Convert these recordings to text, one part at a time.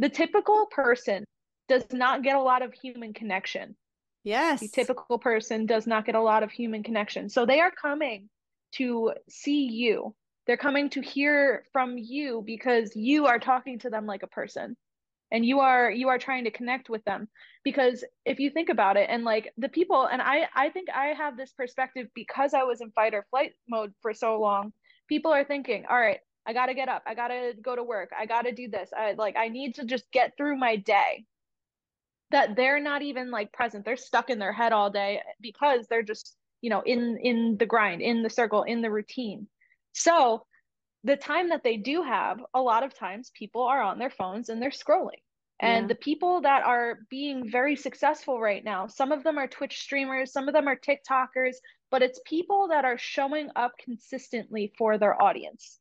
the typical person does not get a lot of human connection. Yes. The typical person does not get a lot of human connection. So they are coming to see you. They're coming to hear from you because you are talking to them like a person and you are you are trying to connect with them because if you think about it and like the people and I I think I have this perspective because I was in fight or flight mode for so long. People are thinking, "All right, I got to get up. I got to go to work. I got to do this. I like I need to just get through my day." That they're not even like present. They're stuck in their head all day because they're just, you know, in in the grind, in the circle, in the routine. So, the time that they do have, a lot of times people are on their phones and they're scrolling. And yeah. the people that are being very successful right now, some of them are Twitch streamers, some of them are TikTokers, but it's people that are showing up consistently for their audience.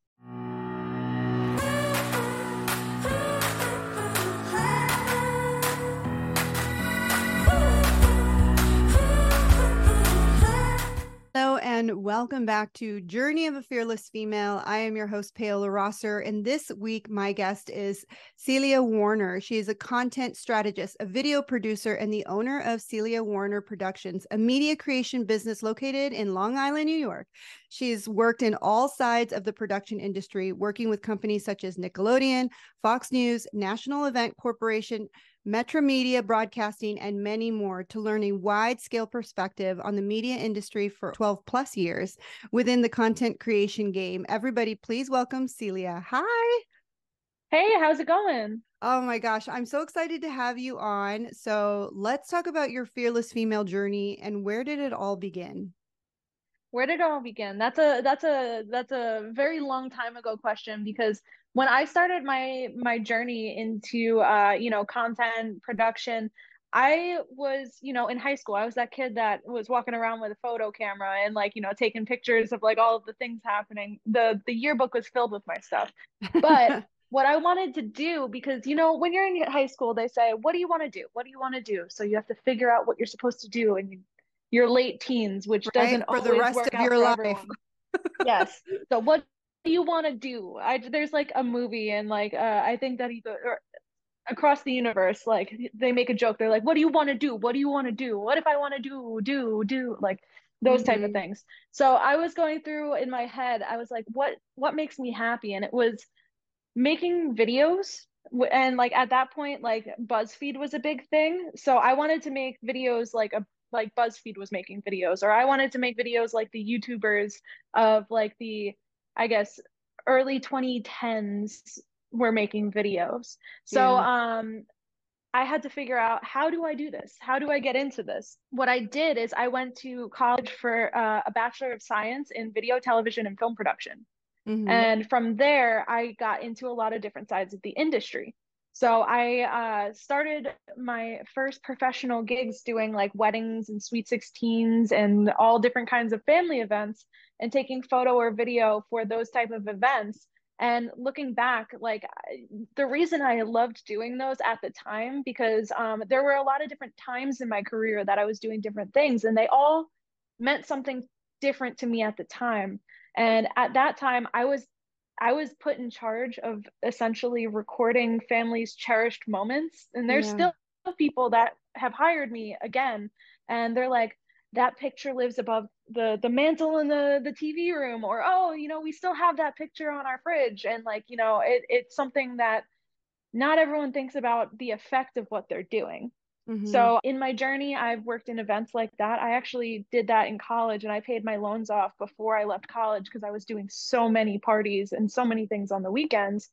And welcome back to Journey of a Fearless Female. I am your host, Paola Rosser, and this week my guest is Celia Werner. She is a content strategist, a video producer, and the owner of Celia Werner Productions, a media creation business located in Long Island, New York. She's worked in all sides of the production industry, working with companies such as Nickelodeon, Fox News, National Event Corporation, Metramedia Broadcasting, and many more to learn a wide scale perspective on the media industry for 12 plus years within the content creation game. Everybody, please welcome Celia. Hi. Hey, how's it going? Oh my gosh, I'm so excited to have you on. So let's talk about your fearless female journey and where did it all begin? Where did it all begin? That's a that's a that's a very long time ago question because when I started my my journey into uh, you know content production, I was you know in high school. I was that kid that was walking around with a photo camera and like you know taking pictures of like all of the things happening. the The yearbook was filled with my stuff, but. what I wanted to do because you know when you're in high school they say what do you want to do what do you want to do so you have to figure out what you're supposed to do and you, you're late teens which right, doesn't for the rest of your life yes so what you want to do? I there's like a movie and like uh, I think that either or across the universe like they make a joke. They're like, "What do you want to do? What do you want to do? What if I want to do do do like those mm-hmm. type of mm-hmm. things." So I was going through in my head. I was like, "What what makes me happy?" And it was making videos and like at that point like BuzzFeed was a big thing. So I wanted to make videos like a like BuzzFeed was making videos or I wanted to make videos like the YouTubers of like the I guess early 2010s were making videos. So yeah. um I had to figure out how do I do this? How do I get into this? What I did is I went to college for uh, a bachelor of science in video, television, and film production. Mm-hmm. And from there, I got into a lot of different sides of the industry. So I uh, started my first professional gigs doing like weddings and sweet 16s and all different kinds of family events and taking photo or video for those type of events and looking back like the reason i loved doing those at the time because um, there were a lot of different times in my career that i was doing different things and they all meant something different to me at the time and at that time i was i was put in charge of essentially recording families cherished moments and there's yeah. still people that have hired me again and they're like that picture lives above the the mantle in the the TV room or oh you know we still have that picture on our fridge and like you know it, it's something that not everyone thinks about the effect of what they're doing mm-hmm. so in my journey I've worked in events like that I actually did that in college and I paid my loans off before I left college because I was doing so many parties and so many things on the weekends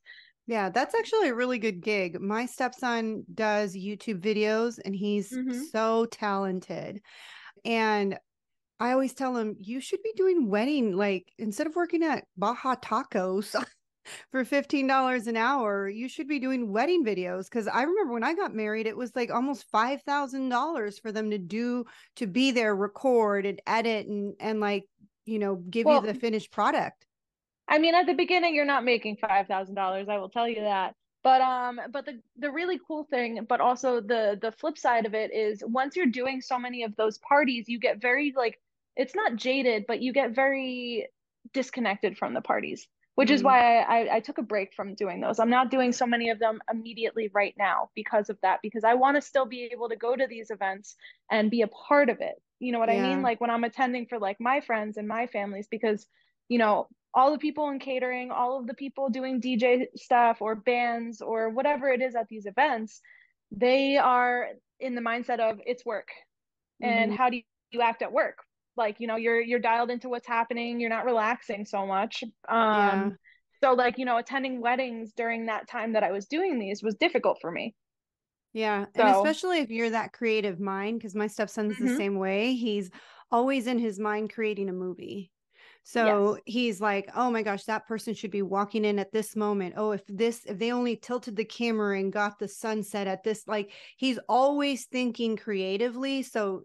yeah, that's actually a really good gig. My stepson does YouTube videos and he's mm-hmm. so talented. And I always tell them, you should be doing wedding, like instead of working at Baja Tacos for $15 an hour, you should be doing wedding videos. Cause I remember when I got married, it was like almost $5,000 for them to do, to be there, record and edit and, and like, you know, give well, you the finished product. I mean, at the beginning, you're not making $5,000. I will tell you that but um but the the really cool thing but also the the flip side of it is once you're doing so many of those parties you get very like it's not jaded but you get very disconnected from the parties which mm-hmm. is why I, I, I took a break from doing those. I'm not doing so many of them immediately right now because of that, because I want to still be able to go to these events and be a part of it. You know what yeah. I mean? Like when I'm attending for like my friends and my families, because, you know, all the people in catering, all of the people doing DJ stuff or bands or whatever it is at these events, they are in the mindset of it's work. Mm-hmm. And how do you act at work? like you know you're you're dialed into what's happening you're not relaxing so much um yeah. so like you know attending weddings during that time that i was doing these was difficult for me yeah so, and especially if you're that creative mind because my stepson's mm-hmm. the same way he's always in his mind creating a movie so yes. he's like, oh my gosh, that person should be walking in at this moment. Oh, if this, if they only tilted the camera and got the sunset at this, like he's always thinking creatively. So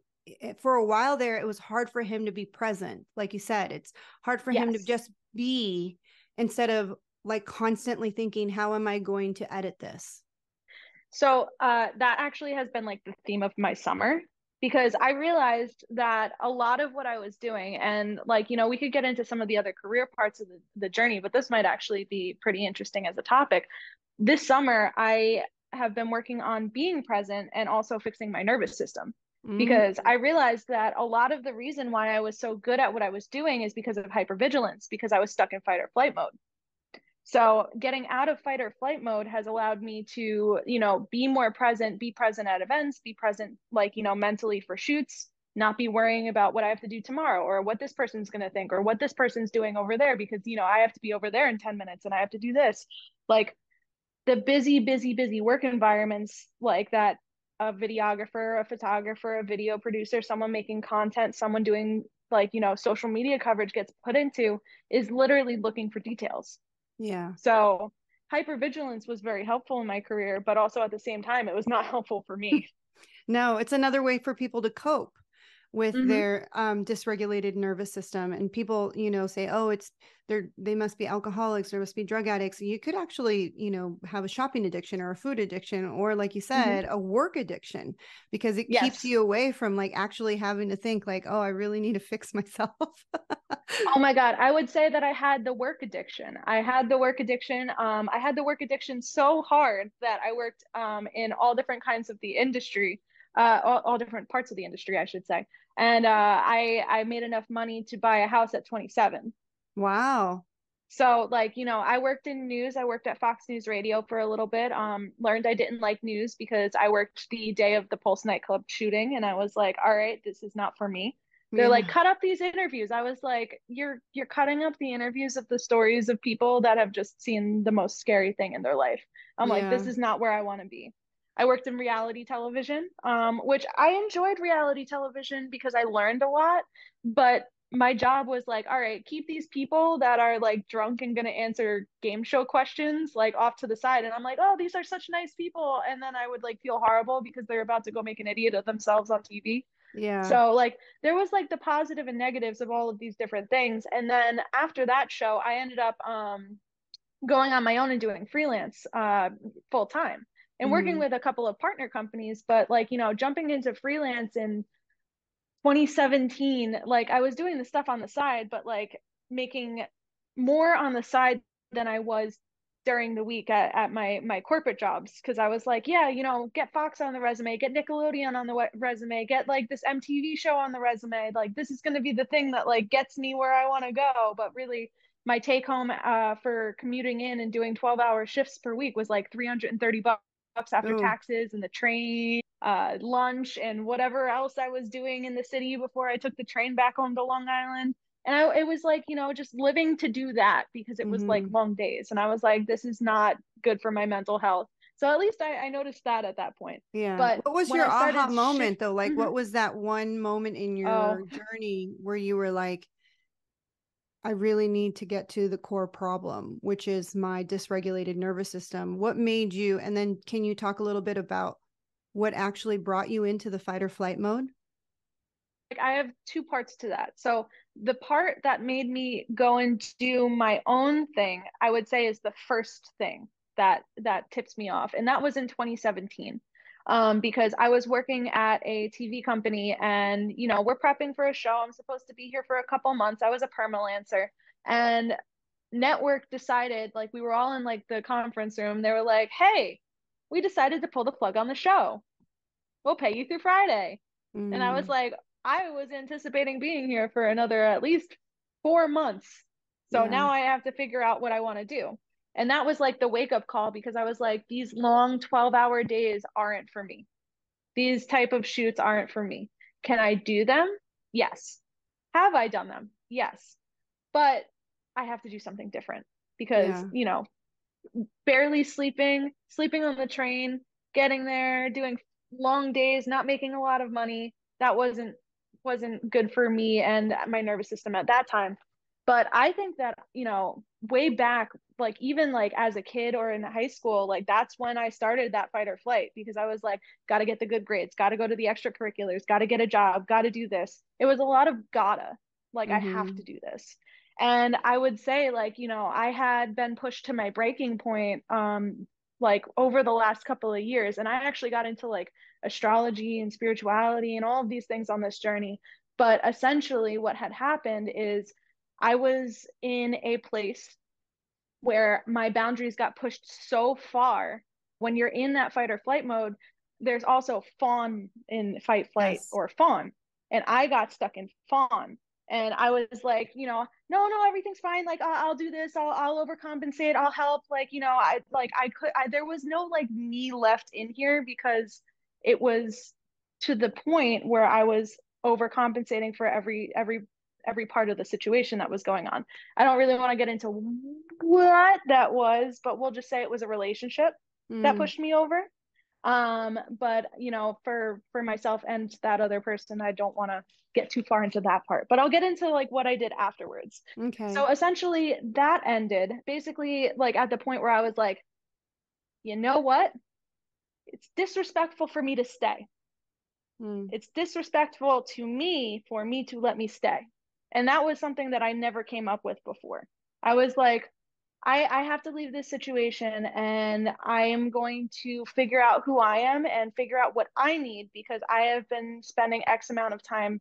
for a while there it was hard for him to be present like you said it's hard for yes. him to just be instead of like constantly thinking how am i going to edit this so uh, that actually has been like the theme of my summer because i realized that a lot of what i was doing and like you know we could get into some of the other career parts of the, the journey but this might actually be pretty interesting as a topic this summer i have been working on being present and also fixing my nervous system mm-hmm. because I realized that a lot of the reason why I was so good at what I was doing is because of hypervigilance, because I was stuck in fight or flight mode. So getting out of fight or flight mode has allowed me to, you know, be more present, be present at events, be present like, you know, mentally for shoots, not be worrying about what I have to do tomorrow or what this person's going to think or what this person's doing over there because, you know, I have to be over there in 10 minutes and I have to do this. Like the busy, busy, busy work environments like that a videographer, a photographer, a video producer, someone making content, someone doing like, you know, social media coverage gets put into is literally looking for details. Yeah. So hypervigilance was very helpful in my career, but also at the same time, it was not helpful for me. no, it's another way for people to cope with mm-hmm. their um, dysregulated nervous system and people you know say oh it's they're they must be alcoholics there must be drug addicts you could actually you know have a shopping addiction or a food addiction or like you mm-hmm. said mm-hmm. a work addiction because it yes. keeps you away from like actually having to think like oh i really need to fix myself oh my god i would say that i had the work addiction i had the work addiction um, i had the work addiction so hard that i worked um, in all different kinds of the industry uh, all, all different parts of the industry i should say and uh, I I made enough money to buy a house at 27. Wow. So like you know I worked in news. I worked at Fox News Radio for a little bit. Um, learned I didn't like news because I worked the day of the Pulse nightclub shooting, and I was like, all right, this is not for me. They're yeah. like, cut up these interviews. I was like, you're you're cutting up the interviews of the stories of people that have just seen the most scary thing in their life. I'm yeah. like, this is not where I want to be. I worked in reality television, um, which I enjoyed reality television because I learned a lot. But my job was like, all right, keep these people that are like drunk and gonna answer game show questions like off to the side. And I'm like, oh, these are such nice people. And then I would like feel horrible because they're about to go make an idiot of themselves on TV. Yeah. So like there was like the positive and negatives of all of these different things. And then after that show, I ended up um going on my own and doing freelance uh full time and mm-hmm. working with a couple of partner companies but like you know jumping into freelance in 2017 like i was doing the stuff on the side but like making more on the side than i was during the week at, at my my corporate jobs because i was like yeah you know get fox on the resume get nickelodeon on the resume get like this mtv show on the resume like this is going to be the thing that like gets me where i want to go but really my take home uh, for commuting in and doing 12 hour shifts per week was like 330 bucks bucks after Ooh. taxes and the train, uh, lunch, and whatever else I was doing in the city before I took the train back home to Long Island. And I, it was like, you know, just living to do that because it was mm-hmm. like long days. And I was like, this is not good for my mental health. So at least I, I noticed that at that point. Yeah. But what was your aha moment though? Like, mm-hmm. what was that one moment in your oh. journey where you were like, I really need to get to the core problem, which is my dysregulated nervous system. What made you, and then can you talk a little bit about what actually brought you into the fight or flight mode? Like I have two parts to that. So the part that made me go and do my own thing, I would say is the first thing that that tips me off. And that was in 2017 um, because I was working at a TV company and, you know, we're prepping for a show. I'm supposed to be here for a couple months. I was a permalancer. And network decided like we were all in like the conference room they were like hey we decided to pull the plug on the show we'll pay you through friday mm. and i was mm. like i was anticipating being here for another at least four months. So yeah. now i have to figure out what i want to do. And that was like the wake up call because i was like these long 12 hour days aren't for me. These type of shoots aren't for me. Can i do them? Yes. Have i done them? Yes. But I have to do something different because, yeah. you know, barely sleeping, sleeping on the train, getting there, doing long days, not making a lot of money, that wasn't wasn't good for me and my nervous system at that time. But I think that, you know, way back like even like as a kid or in high school like that's when i started that fight or flight because i was like got to get the good grades got to go to the extracurriculars got to get a job got to do this it was a lot of gotta like mm-hmm. i have mm-hmm. to do this and i would say like you know i had been pushed to my breaking point um like over the last couple of years and i actually got into like astrology and spirituality and all of these things on this journey. But essentially what had happened is i was in a place where my boundaries got pushed so far. When you're in that fight or flight mode there's also fawn in fight flight yes. or fawn. And i got stuck in fawn. And i was like you know no no everything's fine. Like i'll, I'll do this. I'll, I'll overcompensate. I'll help. Like you know i like i could I, there was no like me left in here because it was to the point where i was overcompensating for every every every part of the situation that was going on. I don't really want to get into what that was but we'll just say it was a relationship mm. that pushed me over. Um but you know for for myself and that other person i don't want to get too far into that part but i'll get into like what i did afterwards. Okay. So essentially that ended basically like at the point where i was like you know what it's disrespectful for me to stay mm. it's disrespectful to me for me to let me stay and that was something that i never came up with before i was like I, I have to leave this situation and I am going to figure out who I am and figure out what I need because I have been spending X amount of time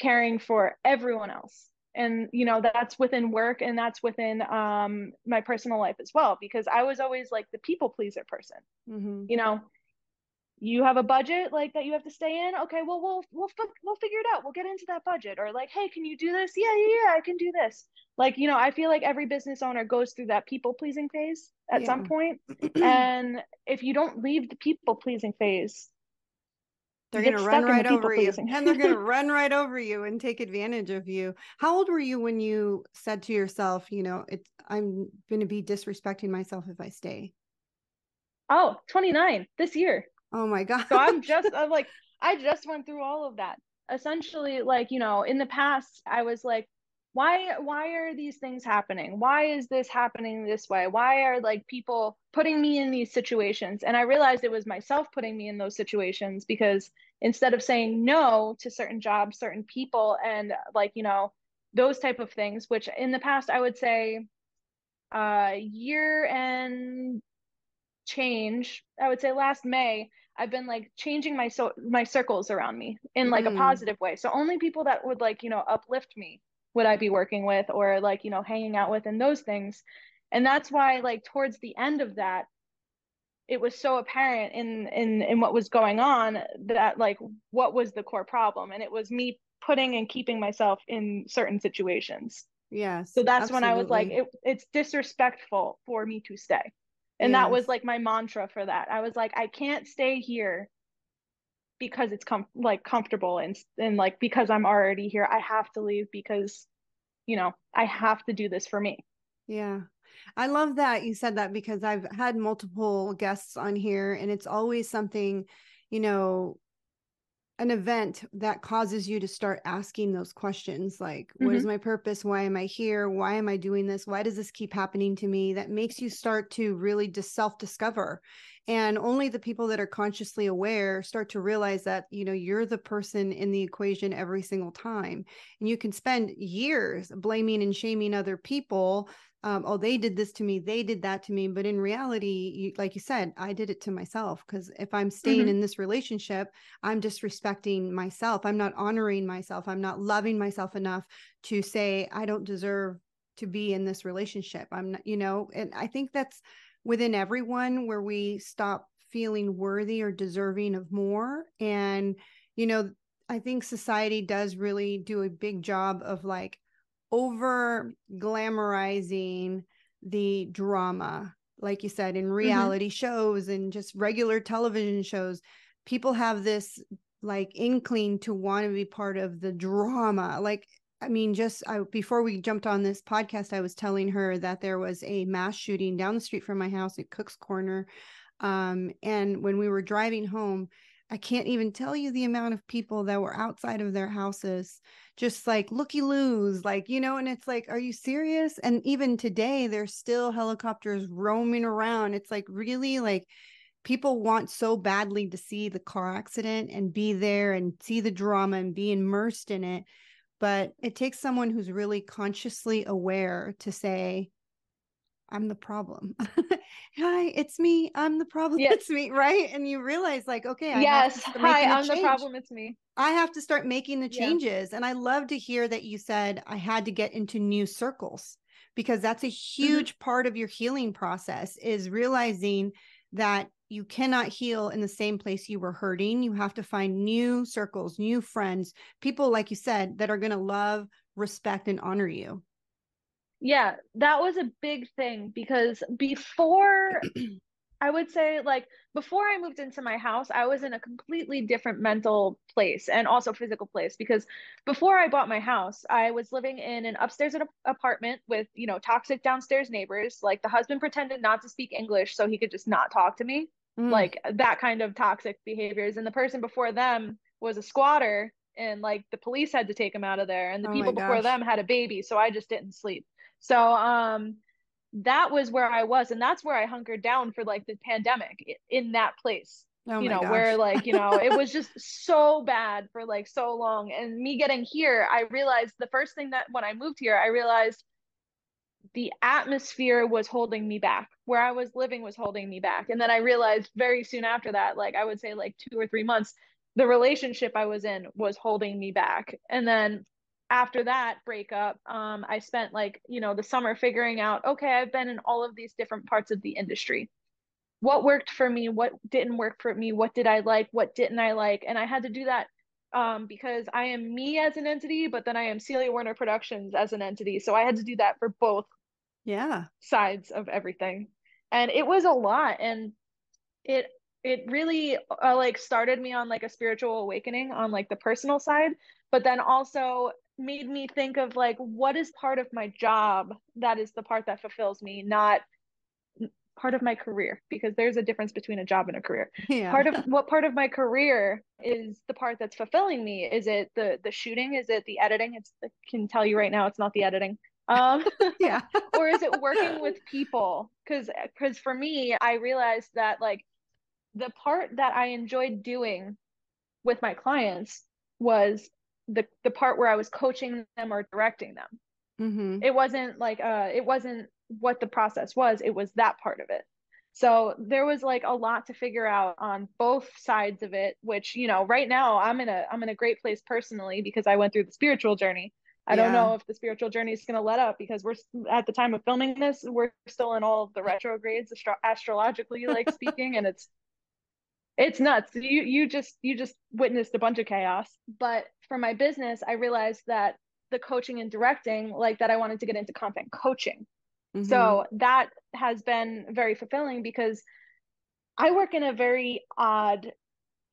caring for everyone else. And you know that's within work and that's within um, my personal life as well because I was always like the people pleaser person. Mm-hmm. You know, you have a budget like that you have to stay in okay well we'll we'll we'll figure it out we'll get into that budget or like hey can you do this yeah yeah yeah i can do this like you know i feel like every business owner goes through that people pleasing phase at yeah. some point and if you don't leave the people pleasing phase they're going to run right over you. and they're going to run right over you and take advantage of you. How old were you when you said to yourself you know it's i'm going to be disrespecting myself if i stay? Oh 29 this year. Oh my god. so I'm just I'm like I just went through all of that. Essentially like, you know, in the past I was like why why are these things happening? Why is this happening this way? Why are like people putting me in these situations? And I realized it was myself putting me in those situations because instead of saying no to certain jobs, certain people and like, you know, those type of things, which in the past I would say uh year and change i would say last may i've been like changing my so my circles around me in like mm. a positive way so only people that would like you know uplift me would i be working with or like you know hanging out with and those things. And that's why like towards the end of that it was so apparent in in in what was going on that like what was the core problem? And it was me putting and keeping myself in certain situations. Yeah so that's absolutely. when i was like it, it's disrespectful for me to stay. And yes. that was like my mantra for that. I was like i can't stay here because it's com- like comfortable and and like because i'm already here i have to leave because you know i have to do this for me. Yeah. I love that you said that because i've had multiple guests on here and it's always something you know an event that causes you to start asking those questions like mm-hmm. what is mm-hmm. my purpose? Why am i here? Why am i doing this? Why does this keep happening to me? That makes you start to really just self discover and only the people that are consciously aware start to realize that you know you're the person in the equation every single time. And you can spend years blaming and shaming other people um, oh, they did this to me, they did that to me. But in reality, you, like you said, I did it to myself. Because if I'm staying mm-hmm. in this relationship, I'm disrespecting myself. I'm not honoring myself. I'm not loving myself enough to say, I don't deserve to be in this relationship. I'm not, you know, and I think that's within everyone where we stop feeling worthy or deserving of more. And, you know, I think society does really do a big job of like over glamorizing the drama like you said in mm-hmm. reality mm-hmm. shows and just regular television shows people have this like inkling to want to be part of the drama like i mean just I, before we jumped on this podcast i was telling her that there was a mass shooting down the street from my house at Cook's Corner um, and when we were driving home I can't even tell you the amount of people that were outside of their houses, just like looky loos, like, you know, and it's like, are you serious? And even today, there's still helicopters roaming around. It's like, really, like, people want so badly to see the car accident and be there and see the drama and be immersed in it. But it takes someone who's really consciously aware to say, I'm the problem. Hi, it's me. I'm the problem. Yes. It's me, right? And you realize, like, okay, I yes. Hi, I'm the problem. It's me. I have to start making the changes. Yeah. And I love to hear that you said I had to get into new circles because that's a mm-hmm. huge mm-hmm. part of your healing process is realizing that you cannot heal in the same place you were hurting. You have to find new circles, new friends, people, like you said, that are going to love, respect, and honor you yeah that was a big thing because before i would say like before i moved into my house i was in a completely different mental place and also physical place because before i bought my house i was living in an upstairs apartment with you know toxic downstairs neighbors. Like the husband pretended not to speak english so he could just not talk to me. Mm. like that kind of toxic behaviors. And the person before them was a squatter and like the police had to take him out of there and the oh people before them had a baby so i just didn't sleep so um that was where I was and that's where I hunkered down for like the pandemic in that place. Oh you know, gosh. where like, you know, it was just so bad for like so long. And me getting here, I realized the first thing that when I moved here, I realized the atmosphere was holding me back. Where I was living was holding me back. And then I realized very soon after that, like I would say like two or three months, the relationship I was in was holding me back. And then after that breakup, um, I spent like, you know, the summer figuring out, okay, I've been in all of these different parts of the industry. What worked for me? What didn't work for me? What did I like? What didn't I like? And I had to do that um, because I am me as an entity, but then I am Celia Werner Productions as an entity. So I had to do that for both yeah sides of everything. And it was a lot. And it it really uh, like started me on like a spiritual awakening on like the personal side but then also made me think of like what is part of my job that is the part that fulfills me not part of my career because there's a difference between a job and a career. Yeah. part of what part of my career is the part that's fulfilling me? Is it the the shooting? Is it the editing? It's I can tell you right now it's not the editing. Um yeah. or is it working with people? Because because for me i realized that like the part that i enjoyed doing with my clients was the the part where I was coaching them or directing them. Mm-hmm. It wasn't like uh it wasn't what the process was, it was that part of it. So there was like a lot to figure out on both sides of it, which, you know, right now I'm in a I'm in a great place personally because I went through the spiritual journey. I yeah. don't know if the spiritual journey is going to let up because we're at the time of filming this, we're still in all of the retrogrades astro- astrologically like speaking and it's it's nuts you you just you just witnessed a bunch of chaos but for my business i realized that the coaching and directing like that i wanted to get into content coaching. Mm-hmm. so that has been very fulfilling because i work in a very odd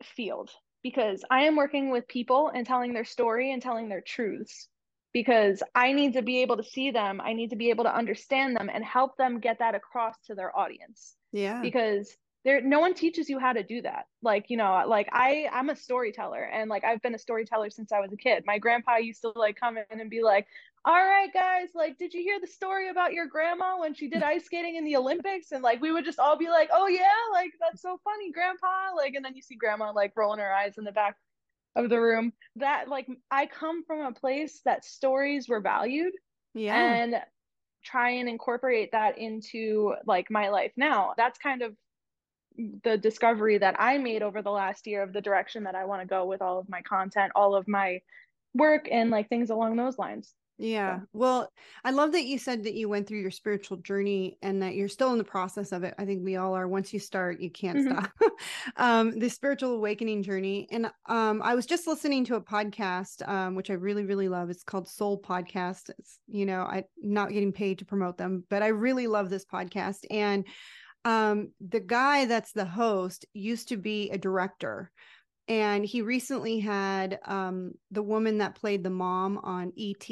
field because i am working with people and telling their story and telling their truths because i need to be able to see them. I need to be able to understand them and help them get that across to their audience. Yeah. Because there no one teaches you how to do that. Like you know like i i'm a storyteller and like i've been a storyteller since i was a kid. My grandpa used to like come in and be like all right guys like did you hear the story about your grandma when she did ice skating in the olympics? And like we would just all be like oh yeah like that's so funny grandpa. Like and then you see grandma like rolling her eyes in the back of the room. That like i come from a place that stories were valued yeah. and try and incorporate that into like my life now. That's kind of the discovery that I made over the last year of the direction that I want to go with all of my content, all of my work, and like things along those lines. Yeah. Well, I love that you said that you went through your spiritual journey and that you're still in the process of it. I think we all are. Once you start, you can't mm-hmm. stop. um, the spiritual awakening journey. And um, I was just listening to a podcast, um, which I really, really love. It's called Soul Podcast. It's, you know, I'm not getting paid to promote them, but I really love this podcast. And um, the guy that's the host used to be a director and he recently had um, the woman that played the mom on ET,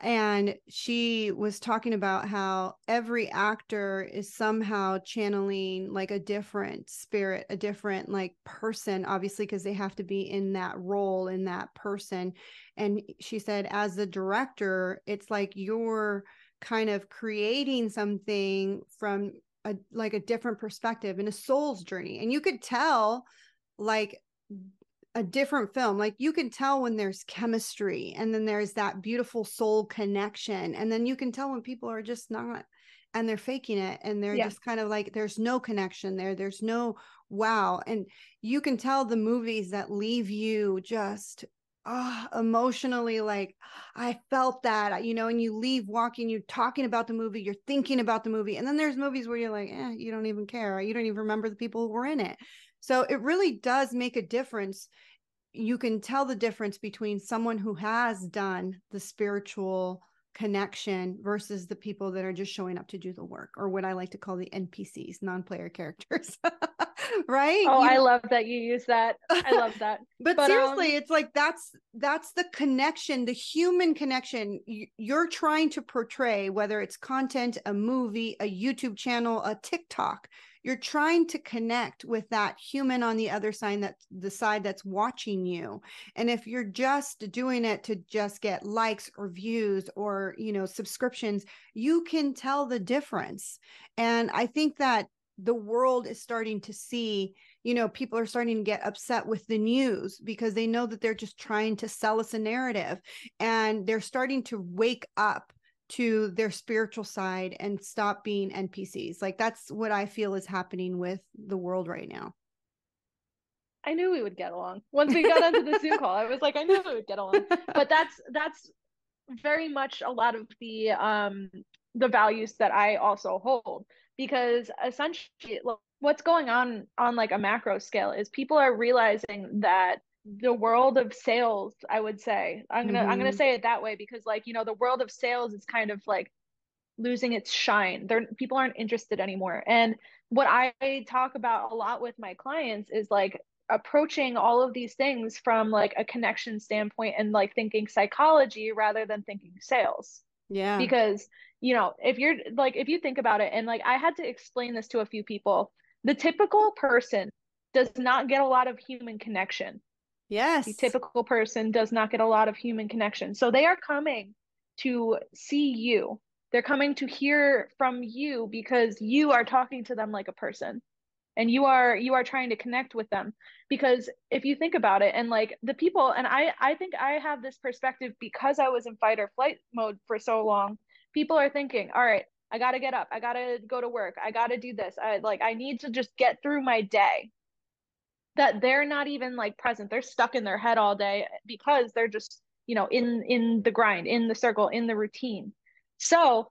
and she was talking about how every actor is somehow channeling like a different spirit, a different like person, obviously, because they have to be in that role in that person. And she said, as the director, it's like you're kind of creating something from a like a different perspective in a soul's journey. And you could tell like a different film. Like you can tell when there's chemistry and then there's that beautiful soul connection. And then you can tell when people are just not and they're faking it and they're yeah. just kind of like there's no connection there. There's no wow. And you can tell the movies that leave you just oh, emotionally like i felt that you know and you leave walking you're talking about the movie you're thinking about the movie and then there's movies where you're like eh, you don't even care you don't even remember the people who were in it so it really does make a difference. You can tell the difference between someone who has done the spiritual connection versus the people that are just showing up to do the work or what I like to call the NPCs, non-player characters. right? Oh, you I love that you use that. I love that. but, but, seriously, um... it's like that's that's the connection, the human connection you're trying to portray whether it's content, a movie, a YouTube channel, a TikTok you're trying to connect with that human on the other side that the side that's watching you and if you're just doing it to just get likes or views or you know subscriptions you can tell the difference and i think that the world is starting to see you know people are starting to get upset with the news because they know that they're just trying to sell us a narrative and they're starting to wake up to their spiritual side and stop being NPCs. Like that's what I feel is happening with the world right now. I knew we would get along. Once we got onto the Zoom call, I was like, I knew we would get along. But that's that's very much a lot of the um the values that I also hold because essentially what's going on on like a macro scale is people are realizing that the world of sales i would say i'm gonna mm-hmm. i'm gonna mm-hmm. say it that way because like you know the world of sales is kind of like losing its shine there people aren't interested anymore and what i talk about a lot with my clients is like approaching all of these things from like a connection standpoint and like thinking psychology rather than thinking sales yeah because you know if you're like if you think about it and like i had to explain this to a few people the typical person does not get a lot of human connection Yes. The typical person does not get a lot of human connection. So they are coming to see you. They're coming to hear from you because you are talking to them like a person and you are you are trying to connect with them because if you think about it and like the people and I I think I have this perspective because I was in fight or flight mode for so long. People are thinking, "All right, I got to get up. I got to go to work. I got to do this. I like I need to just get through my day." that they're not even like present they're stuck in their head all day because they're just you know in in the grind in the circle in the routine so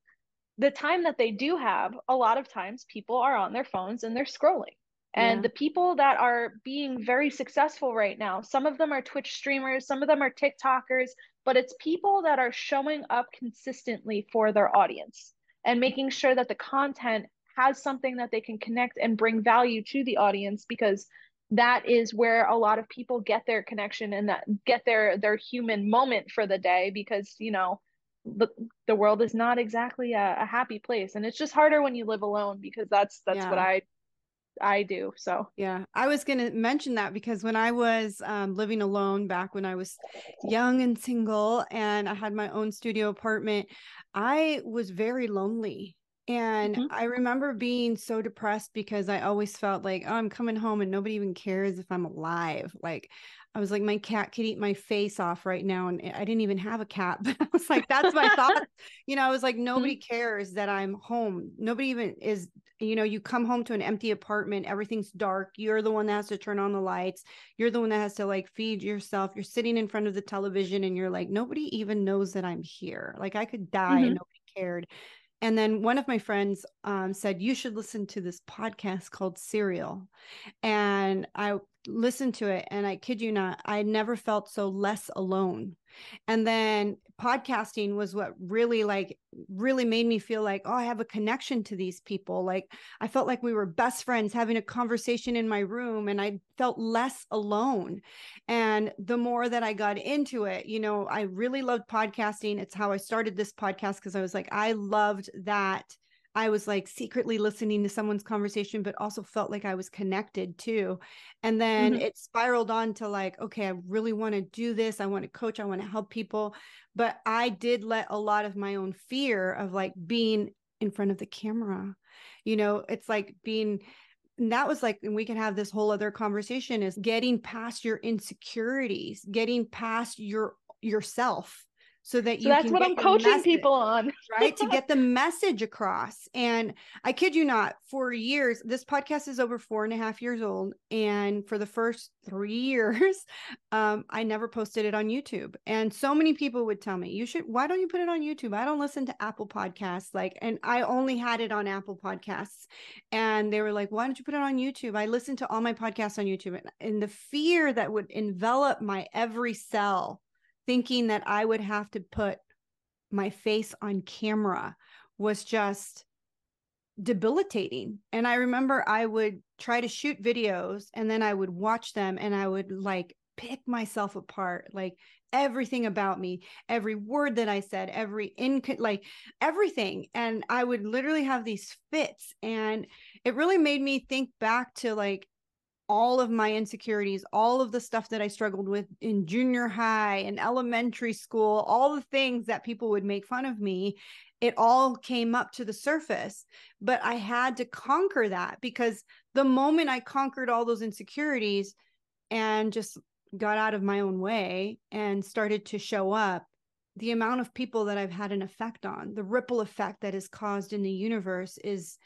the time that they do have a lot of times people are on their phones and they're scrolling and yeah. the people that are being very successful right now some of them are twitch streamers some of them are tiktokers but it's people that are showing up consistently for their audience and making sure that the content has something that they can connect and bring value to the audience because that is where a lot of people get their connection and that get their their human moment for the day because you know the, the world is not exactly a, a happy place and it's just harder when you live alone because that's that's yeah. what i i do so yeah i was going to mention that because when i was um, living alone back when i was young and single and i had my own studio apartment i was very lonely And mm-hmm. I remember being so depressed because I always felt like, oh, I'm coming home and nobody even cares if I'm alive. Like, I was like, my cat could eat my face off right now. And I didn't even have a cat, but I was like, that's my thought. You know, I was like, nobody mm-hmm. cares that I'm home. Nobody even is, you know, you come home to an empty apartment, everything's dark. You're the one that has to turn on the lights. You're the one that has to like feed yourself. You're sitting in front of the television and you're like, nobody even knows that I'm here. Like I could die mm-hmm. and nobody cared. And then one of my friends um, said, You should listen to this podcast called Serial. And I listened to it, and I kid you not, I never felt so less alone. And then podcasting was what really like really made me feel like oh i have a connection to these people. Like i felt like we were best friends having a conversation in my room and i felt less alone. And the more that i got into it you know i really loved podcasting. It's how i started this podcast because i was like i loved that I was like secretly listening to someone's conversation, but also felt like I was connected too. And then mm-hmm. it spiraled on to like, okay, I really want to do this. I want to coach. I want to help people. But I did let a lot of my own fear of like being in front of the camera, you know, it's like being and that was like and we can have this whole other conversation is getting past your insecurities getting past your yourself so that you so that's what i'm coaching message, people on. right? To get the message across. And i kid you not for years this podcast is over four and a half years old. And for the first three years um, i never posted it on youtube. And so many people would tell me you should why don't you put it on youtube? I don't listen to apple podcasts. Like and i only had it on apple podcasts. And they were like why don't you put it on youtube? I listened to all my podcasts on youtube. And, and the fear that would envelop my every cell thinking that I would have to put my face on camera was just debilitating. And I remember I would try to shoot videos and then I would watch them and I would like pick myself apart like everything about me every word that i said every in like everything and i would literally have these fits and it really made me think back to like all of my insecurities, all of the stuff that I struggled with in junior high and elementary school, all the things that people would make fun of me, it all came up to the surface. But I had to conquer that because the moment I conquered all those insecurities and just got out of my own way and started to show up, the amount of people that I've had an effect on, the ripple effect that is caused in the universe is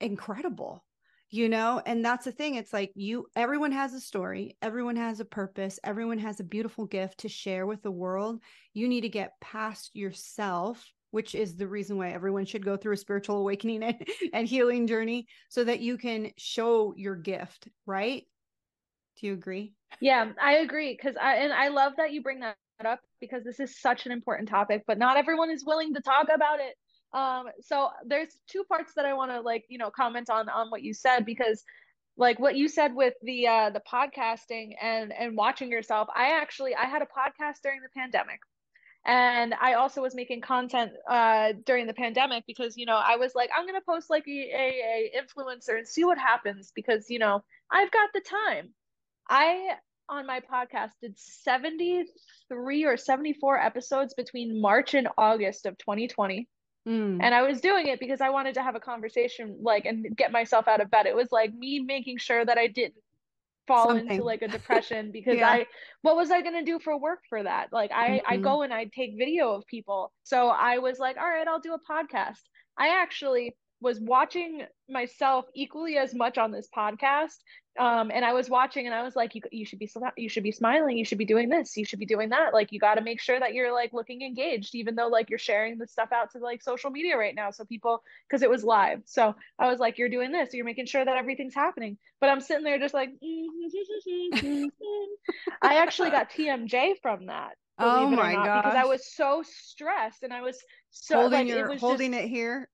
incredible you know and that's the thing it's like you everyone has a story everyone has a purpose everyone has a beautiful gift to share with the world. You need to get past yourself which is the reason why everyone should go through a spiritual awakening and, and healing journey so that you can show your gift right? Do you agree? Yeah i agree because i and i love that you bring that up because this is such an important topic but not everyone is willing to talk about it um so there's two parts that i want to like you know comment on on what you said because like what you said with the uh the podcasting and and watching yourself i actually i had a podcast during the pandemic. And i also was making content uh during the pandemic because you know i was like i'm gonna post like a, a, a influencer and see what happens because you know i've got the time. I on my podcast did 73 or 74 episodes between march and august of 2020 Mm. And I was doing it because I wanted to have a conversation, like, and get myself out of bed. It was like me making sure that I didn't fall Something. into like a depression because yeah. I, what was I going to do for work for that? Like, I, mm-hmm. I go and I take video of people. So I was like, all right, I'll do a podcast. I actually was watching myself equally as much on this podcast um and i was watching and i was like you, you should be you should be smiling you should be doing this you should be doing that. Like you got to make sure that you're like looking engaged even though like you're sharing the stuff out to like social media right now so people because it was live. So i was like you're doing this you're making sure that everything's happening. But i'm sitting there just like i actually got tmj from that oh my god because i was so stressed and i was so holding like, your, it holding just, it here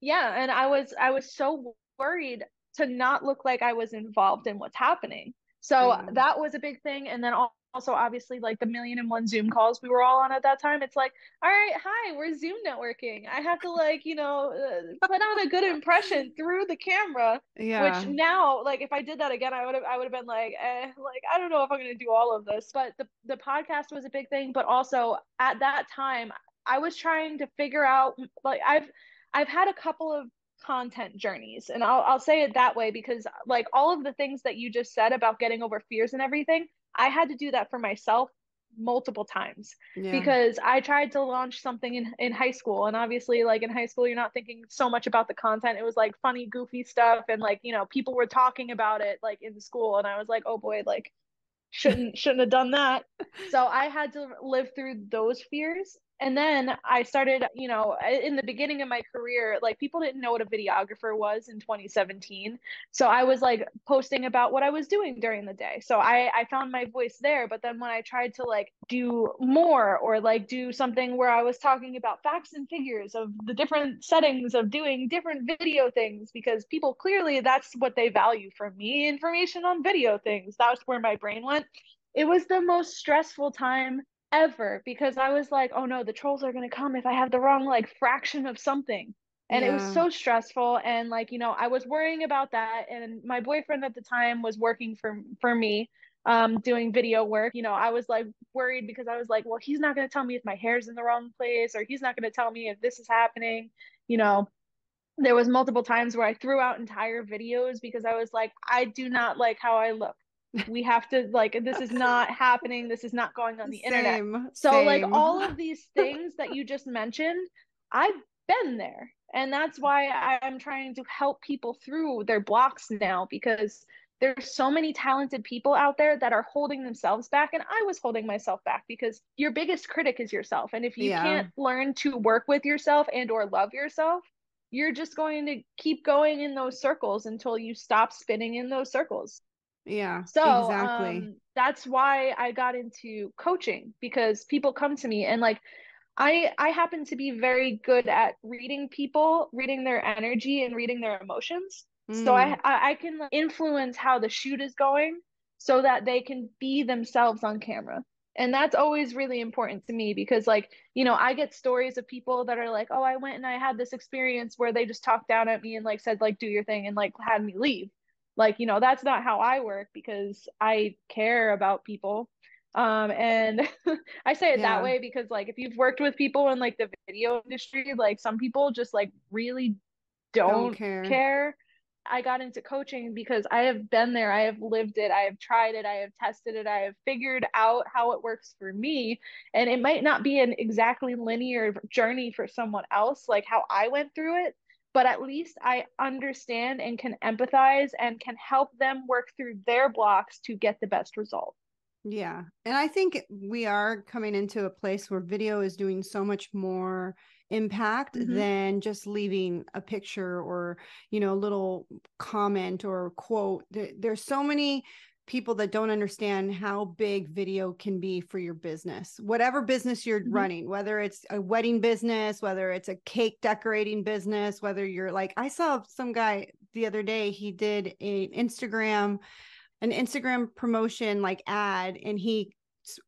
yeah and i was i was so worried to not look like I was involved in what's happening. So mm. that was a big thing. And then also, obviously, like the million and one Zoom calls we were all on at that time. It's like, all right, hi, we're Zoom networking. I have to like, you know, uh, put on a good impression through the camera. Yeah. Which now, like, if I did that again, I would have, I would have been like, eh, like I don't know if I'm going to do all of this. But the the podcast was a big thing. But also at that time, I was trying to figure out, like, I've I've had a couple of content journeys and I'll I'll say it that way because like all of the things that you just said about getting over fears and everything, I had to do that for myself multiple times yeah. because I tried to launch something in, in high school. And obviously, like in high school, you're not thinking so much about the content. It was like funny, goofy stuff. And like, you know, people were talking about it like in school. And I was like, oh boy, like shouldn't shouldn't have done that. So I had to live through those fears and then I started, you know, in the beginning of my career, like people didn't know what a videographer was in 2017. So I was like posting about what I was doing during the day. So I, I found my voice there. But then when I tried to like do more or like do something where I was talking about facts and figures of the different settings of doing different video things, because people clearly that's what they value from me information on video things. That's where my brain went. It was the most stressful time ever because I was like, oh no, the trolls are gonna come if I have the wrong like fraction of something. And yeah. it was so stressful. And like, you know, I was worrying about that. And my boyfriend at the time was working for for me, um, doing video work. You know, I was like worried because I was like, well, he's not gonna tell me if my hair's in the wrong place, or he's not gonna tell me if this is happening, you know. There was multiple times where I threw out entire videos because I was like, I do not like how I look we have to like this is not happening this is not going on the same, internet so same. like all of these things that you just mentioned i've been there. And that's why i'm trying to help people through their blocks now because there's so many talented people out there that are holding themselves back. And i was holding myself back because your biggest critic is yourself. And if you yeah. can't learn to work with yourself and or love yourself you're just going to keep going in those circles until you stop spinning in those circles yeah. So exactly. Um, that's why I got into coaching because people come to me and like I I happen to be very good at reading people, reading their energy and reading their emotions. Mm. So I I can influence how the shoot is going so that they can be themselves on camera. And that's always really important to me because like, you know, I get stories of people that are like, "Oh, I went and I had this experience where they just talked down at me and like said like do your thing and like had me leave." Like you know that's not how i work because i care about people. Um and i say it yeah. that way because like if you've worked with people in like the video industry like some people just like really don't, don't care. care. I got into coaching because i have been there. I have lived it. I have tried it. I have tested it. I have figured out how it works for me. And it might not be an exactly linear journey for someone else like how i went through it but at least I understand and can empathize and can help them work through their blocks to get the best result. Yeah. And I think we are coming into a place where video is doing so much more impact mm-hmm. than just leaving a picture or, you know, a little comment or quote. there's so many people that don't understand how big video can be for your business whatever business you're mm-hmm. running whether it's a wedding business whether it's a cake decorating business whether you're like i saw some guy the other day he did an instagram an instagram promotion like ad and he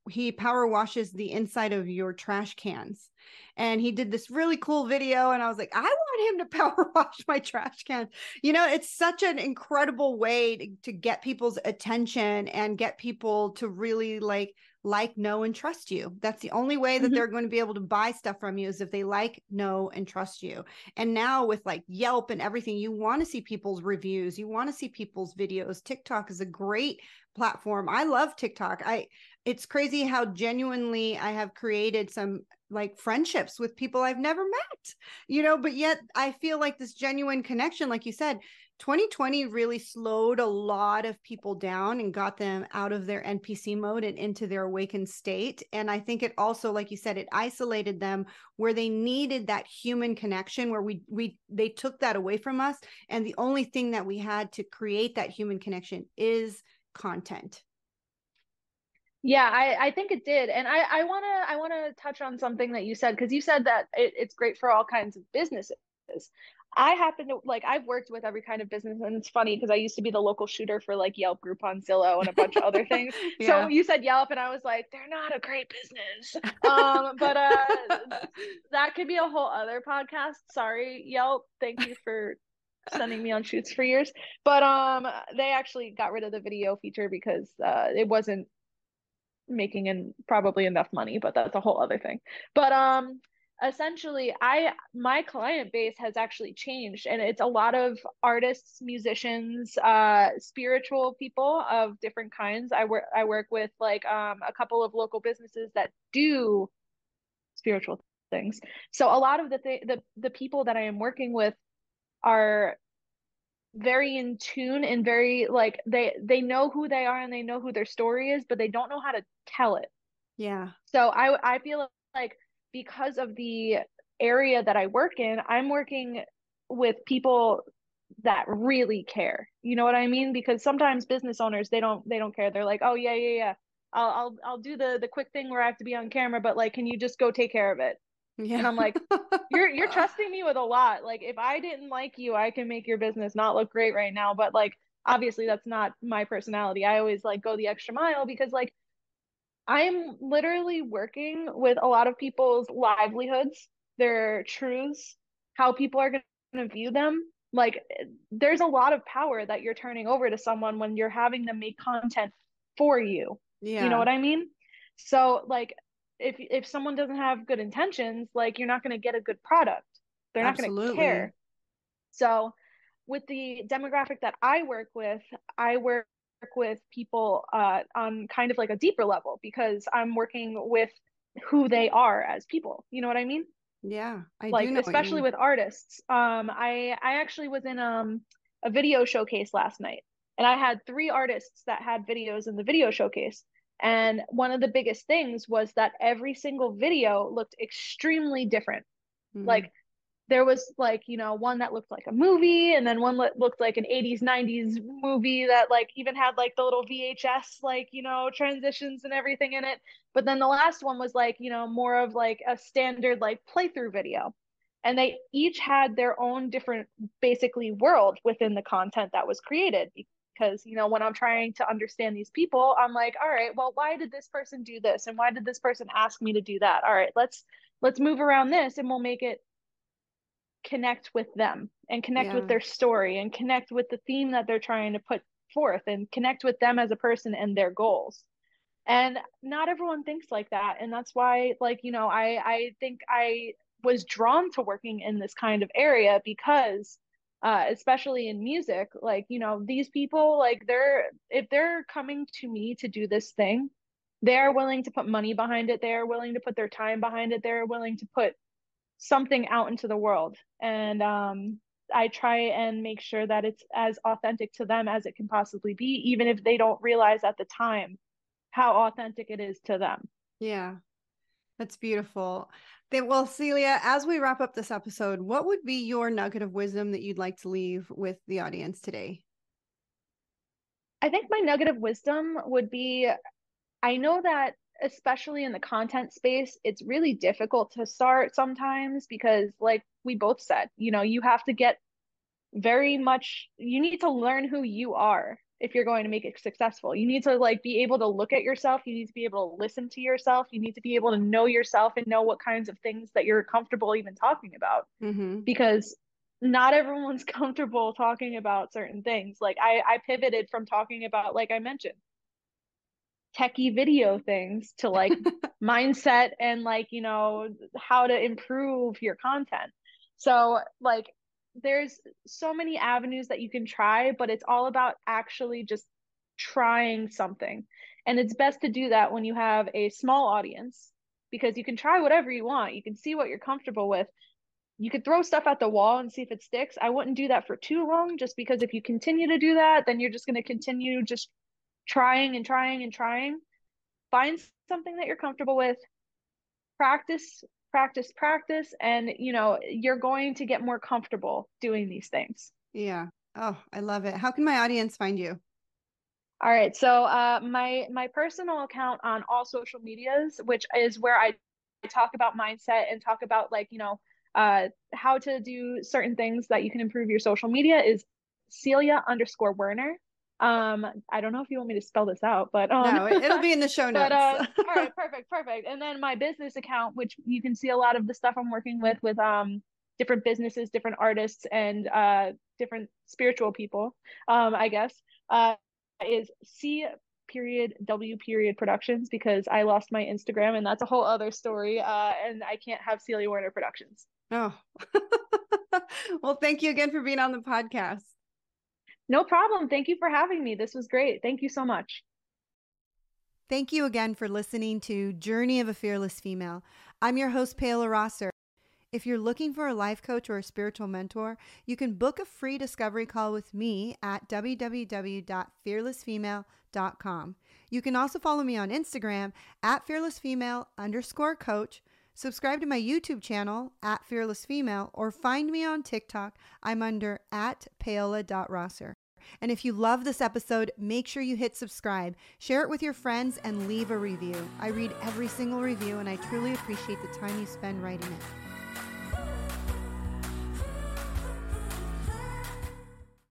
he power washes the inside of your trash cans. And he did this really cool video and i was like i want him to power wash my trash can. You know it's such an incredible way to, to get people's attention and get people to really like like know and trust you. That's the only way that mm-hmm. they're going to be able to buy stuff from you is if they like know and trust you. And now with like yelp and everything you want to see people's reviews. You want to see people's videos. Tiktok is a great platform. I love tiktok. I it's crazy how genuinely i have created some like friendships with people I've never met, you know, but yet I feel like this genuine connection, like you said, 2020 really slowed a lot of people down and got them out of their NPC mode and into their awakened state. And I think it also, like you said, it isolated them where they needed that human connection where we, we, they took that away from us. And the only thing that we had to create that human connection is content yeah, I, I think it did. And I, I wanna I wanna touch on something that you said because you said that it, it's great for all kinds of businesses. I happen to like I've worked with every kind of business and it's funny because I used to be the local shooter for like Yelp Groupon Zillow and a bunch of other things. yeah. So you said Yelp and I was like, they're not a great business. Um, but uh that could be a whole other podcast. Sorry, Yelp. Thank you for sending me on shoots for years. But um they actually got rid of the video feature because uh it wasn't making in probably enough money, but that's a whole other thing. But um essentially I my client base has actually changed and it's a lot of artists, musicians, uh spiritual people of different kinds. I work I work with like um a couple of local businesses that do spiritual things. So a lot of the th- the the people that I am working with are very in tune and very like they they know who they are and they know who their story is, but they don't know how to tell it. Yeah. So I I feel like because of the area that I work in, I'm working with people that really care. You know what I mean? Because sometimes business owners they don't they don't care. They're like, "Oh yeah, yeah, yeah. I'll I'll I'll do the the quick thing where I have to be on camera, but like can you just go take care of it?" Yeah. And I'm like, "You're you're trusting me with a lot. Like if I didn't like you, I can make your business not look great right now, but like obviously that's not my personality. I always like go the extra mile because like I'm literally working with a lot of people's livelihoods, their truths, how people are going to view them. Like, there's a lot of power that you're turning over to someone when you're having them make content for you. Yeah. You know what I mean? So, like, if if someone doesn't have good intentions, like, you're not going to get a good product. They're Absolutely. not going to care. So, with the demographic that I work with, I work with people uh, on kind of like a deeper level because I'm working with who they are as people. You know what I mean? Yeah, I like especially with artists. Um, I I actually was in um a video showcase last night, and I had three artists that had videos in the video showcase. And one of the biggest things was that every single video looked extremely different. Mm-hmm. Like there was like you know one that looked like a movie and then one that looked like an 80s 90s movie that like even had like the little vhs like you know transitions and everything in it. But then the last one was like you know more of like a standard like playthrough video. And they each had their own different basically world within the content that was created. Because you know when i'm trying to understand these people i'm like all right well why did this person do this? And why did this person ask me to do that? All right let's let's move around this and we'll make it connect with them and connect yeah. with their story and connect with the theme that they're trying to put forth and connect with them as a person and their goals. And not everyone thinks like that. And that's why like you know i i think i was drawn to working in this kind of area because uh, especially in music like you know these people like they're if they're coming to me to do this thing they're willing to put money behind it. They're willing to put their time behind it. They're willing to put something out into the world. And um, i try and make sure that it's as authentic to them as it can possibly be even if they don't realize at the time how authentic it is to them. Yeah. That's beautiful. Well celia as we wrap up this episode what would be your nugget of wisdom that you'd like to leave with the audience today? I think my nugget of wisdom would be i know that especially in the content space, it's really difficult to start sometimes because, like we both said, you know, you have to get very much, you need to learn who you are if you're going to make it successful. You need to like be able to look at yourself, you need to be able to listen to yourself, you need to be able to know yourself and know what kinds of things that you're comfortable even talking about. Mm-hmm. Because not everyone's comfortable talking about certain things. Like I I pivoted from talking about like I mentioned techie video things to like mindset and like you know how to improve your content. So like there's so many avenues that you can try but it's all about actually just trying something. And it's best to do that when you have a small audience because you can try whatever you want. You can see what you're comfortable with. You could throw stuff at the wall and see if it sticks. I wouldn't do that for too long just because if you continue to do that then you're just going to continue just trying and trying and trying. Find something that you're comfortable with. Practice, practice, practice, and you know, you're going to get more comfortable doing these things. Yeah. Oh, I love it. How can my audience find you? All right. So uh my my personal account on all social medias, which is where I talk about mindset and talk about like, you know, uh how to do certain things that you can improve your social media is Celia underscore Werner. Um, I don't know if you want me to spell this out, but um, no, it'll be in the show notes. But, uh, all right, perfect, perfect. And then my business account, which you can see a lot of the stuff I'm working with with um different businesses, different artists, and uh different spiritual people. Um, I guess uh is C period W period Productions because I lost my Instagram and that's a whole other story. Uh, and I can't have Celia Werner Productions. Oh, well, thank you again for being on the podcast. No problem. Thank you for having me. This was great. Thank you so much. Thank you again for listening to Journey of a Fearless Female. I'm your host, Paola Rosser. If you're looking for a life coach or a spiritual mentor, you can book a free discovery call with me at www.fearlessfemale.com. You can also follow me on Instagram at fearlessfemale underscore coach, subscribe to my YouTube channel at Fearless Female or find me on TikTok. I'm under at paola.rosser. And if you love this episode, make sure you hit subscribe, share it with your friends, and leave a review. I read every single review, and I truly appreciate the time you spend writing it.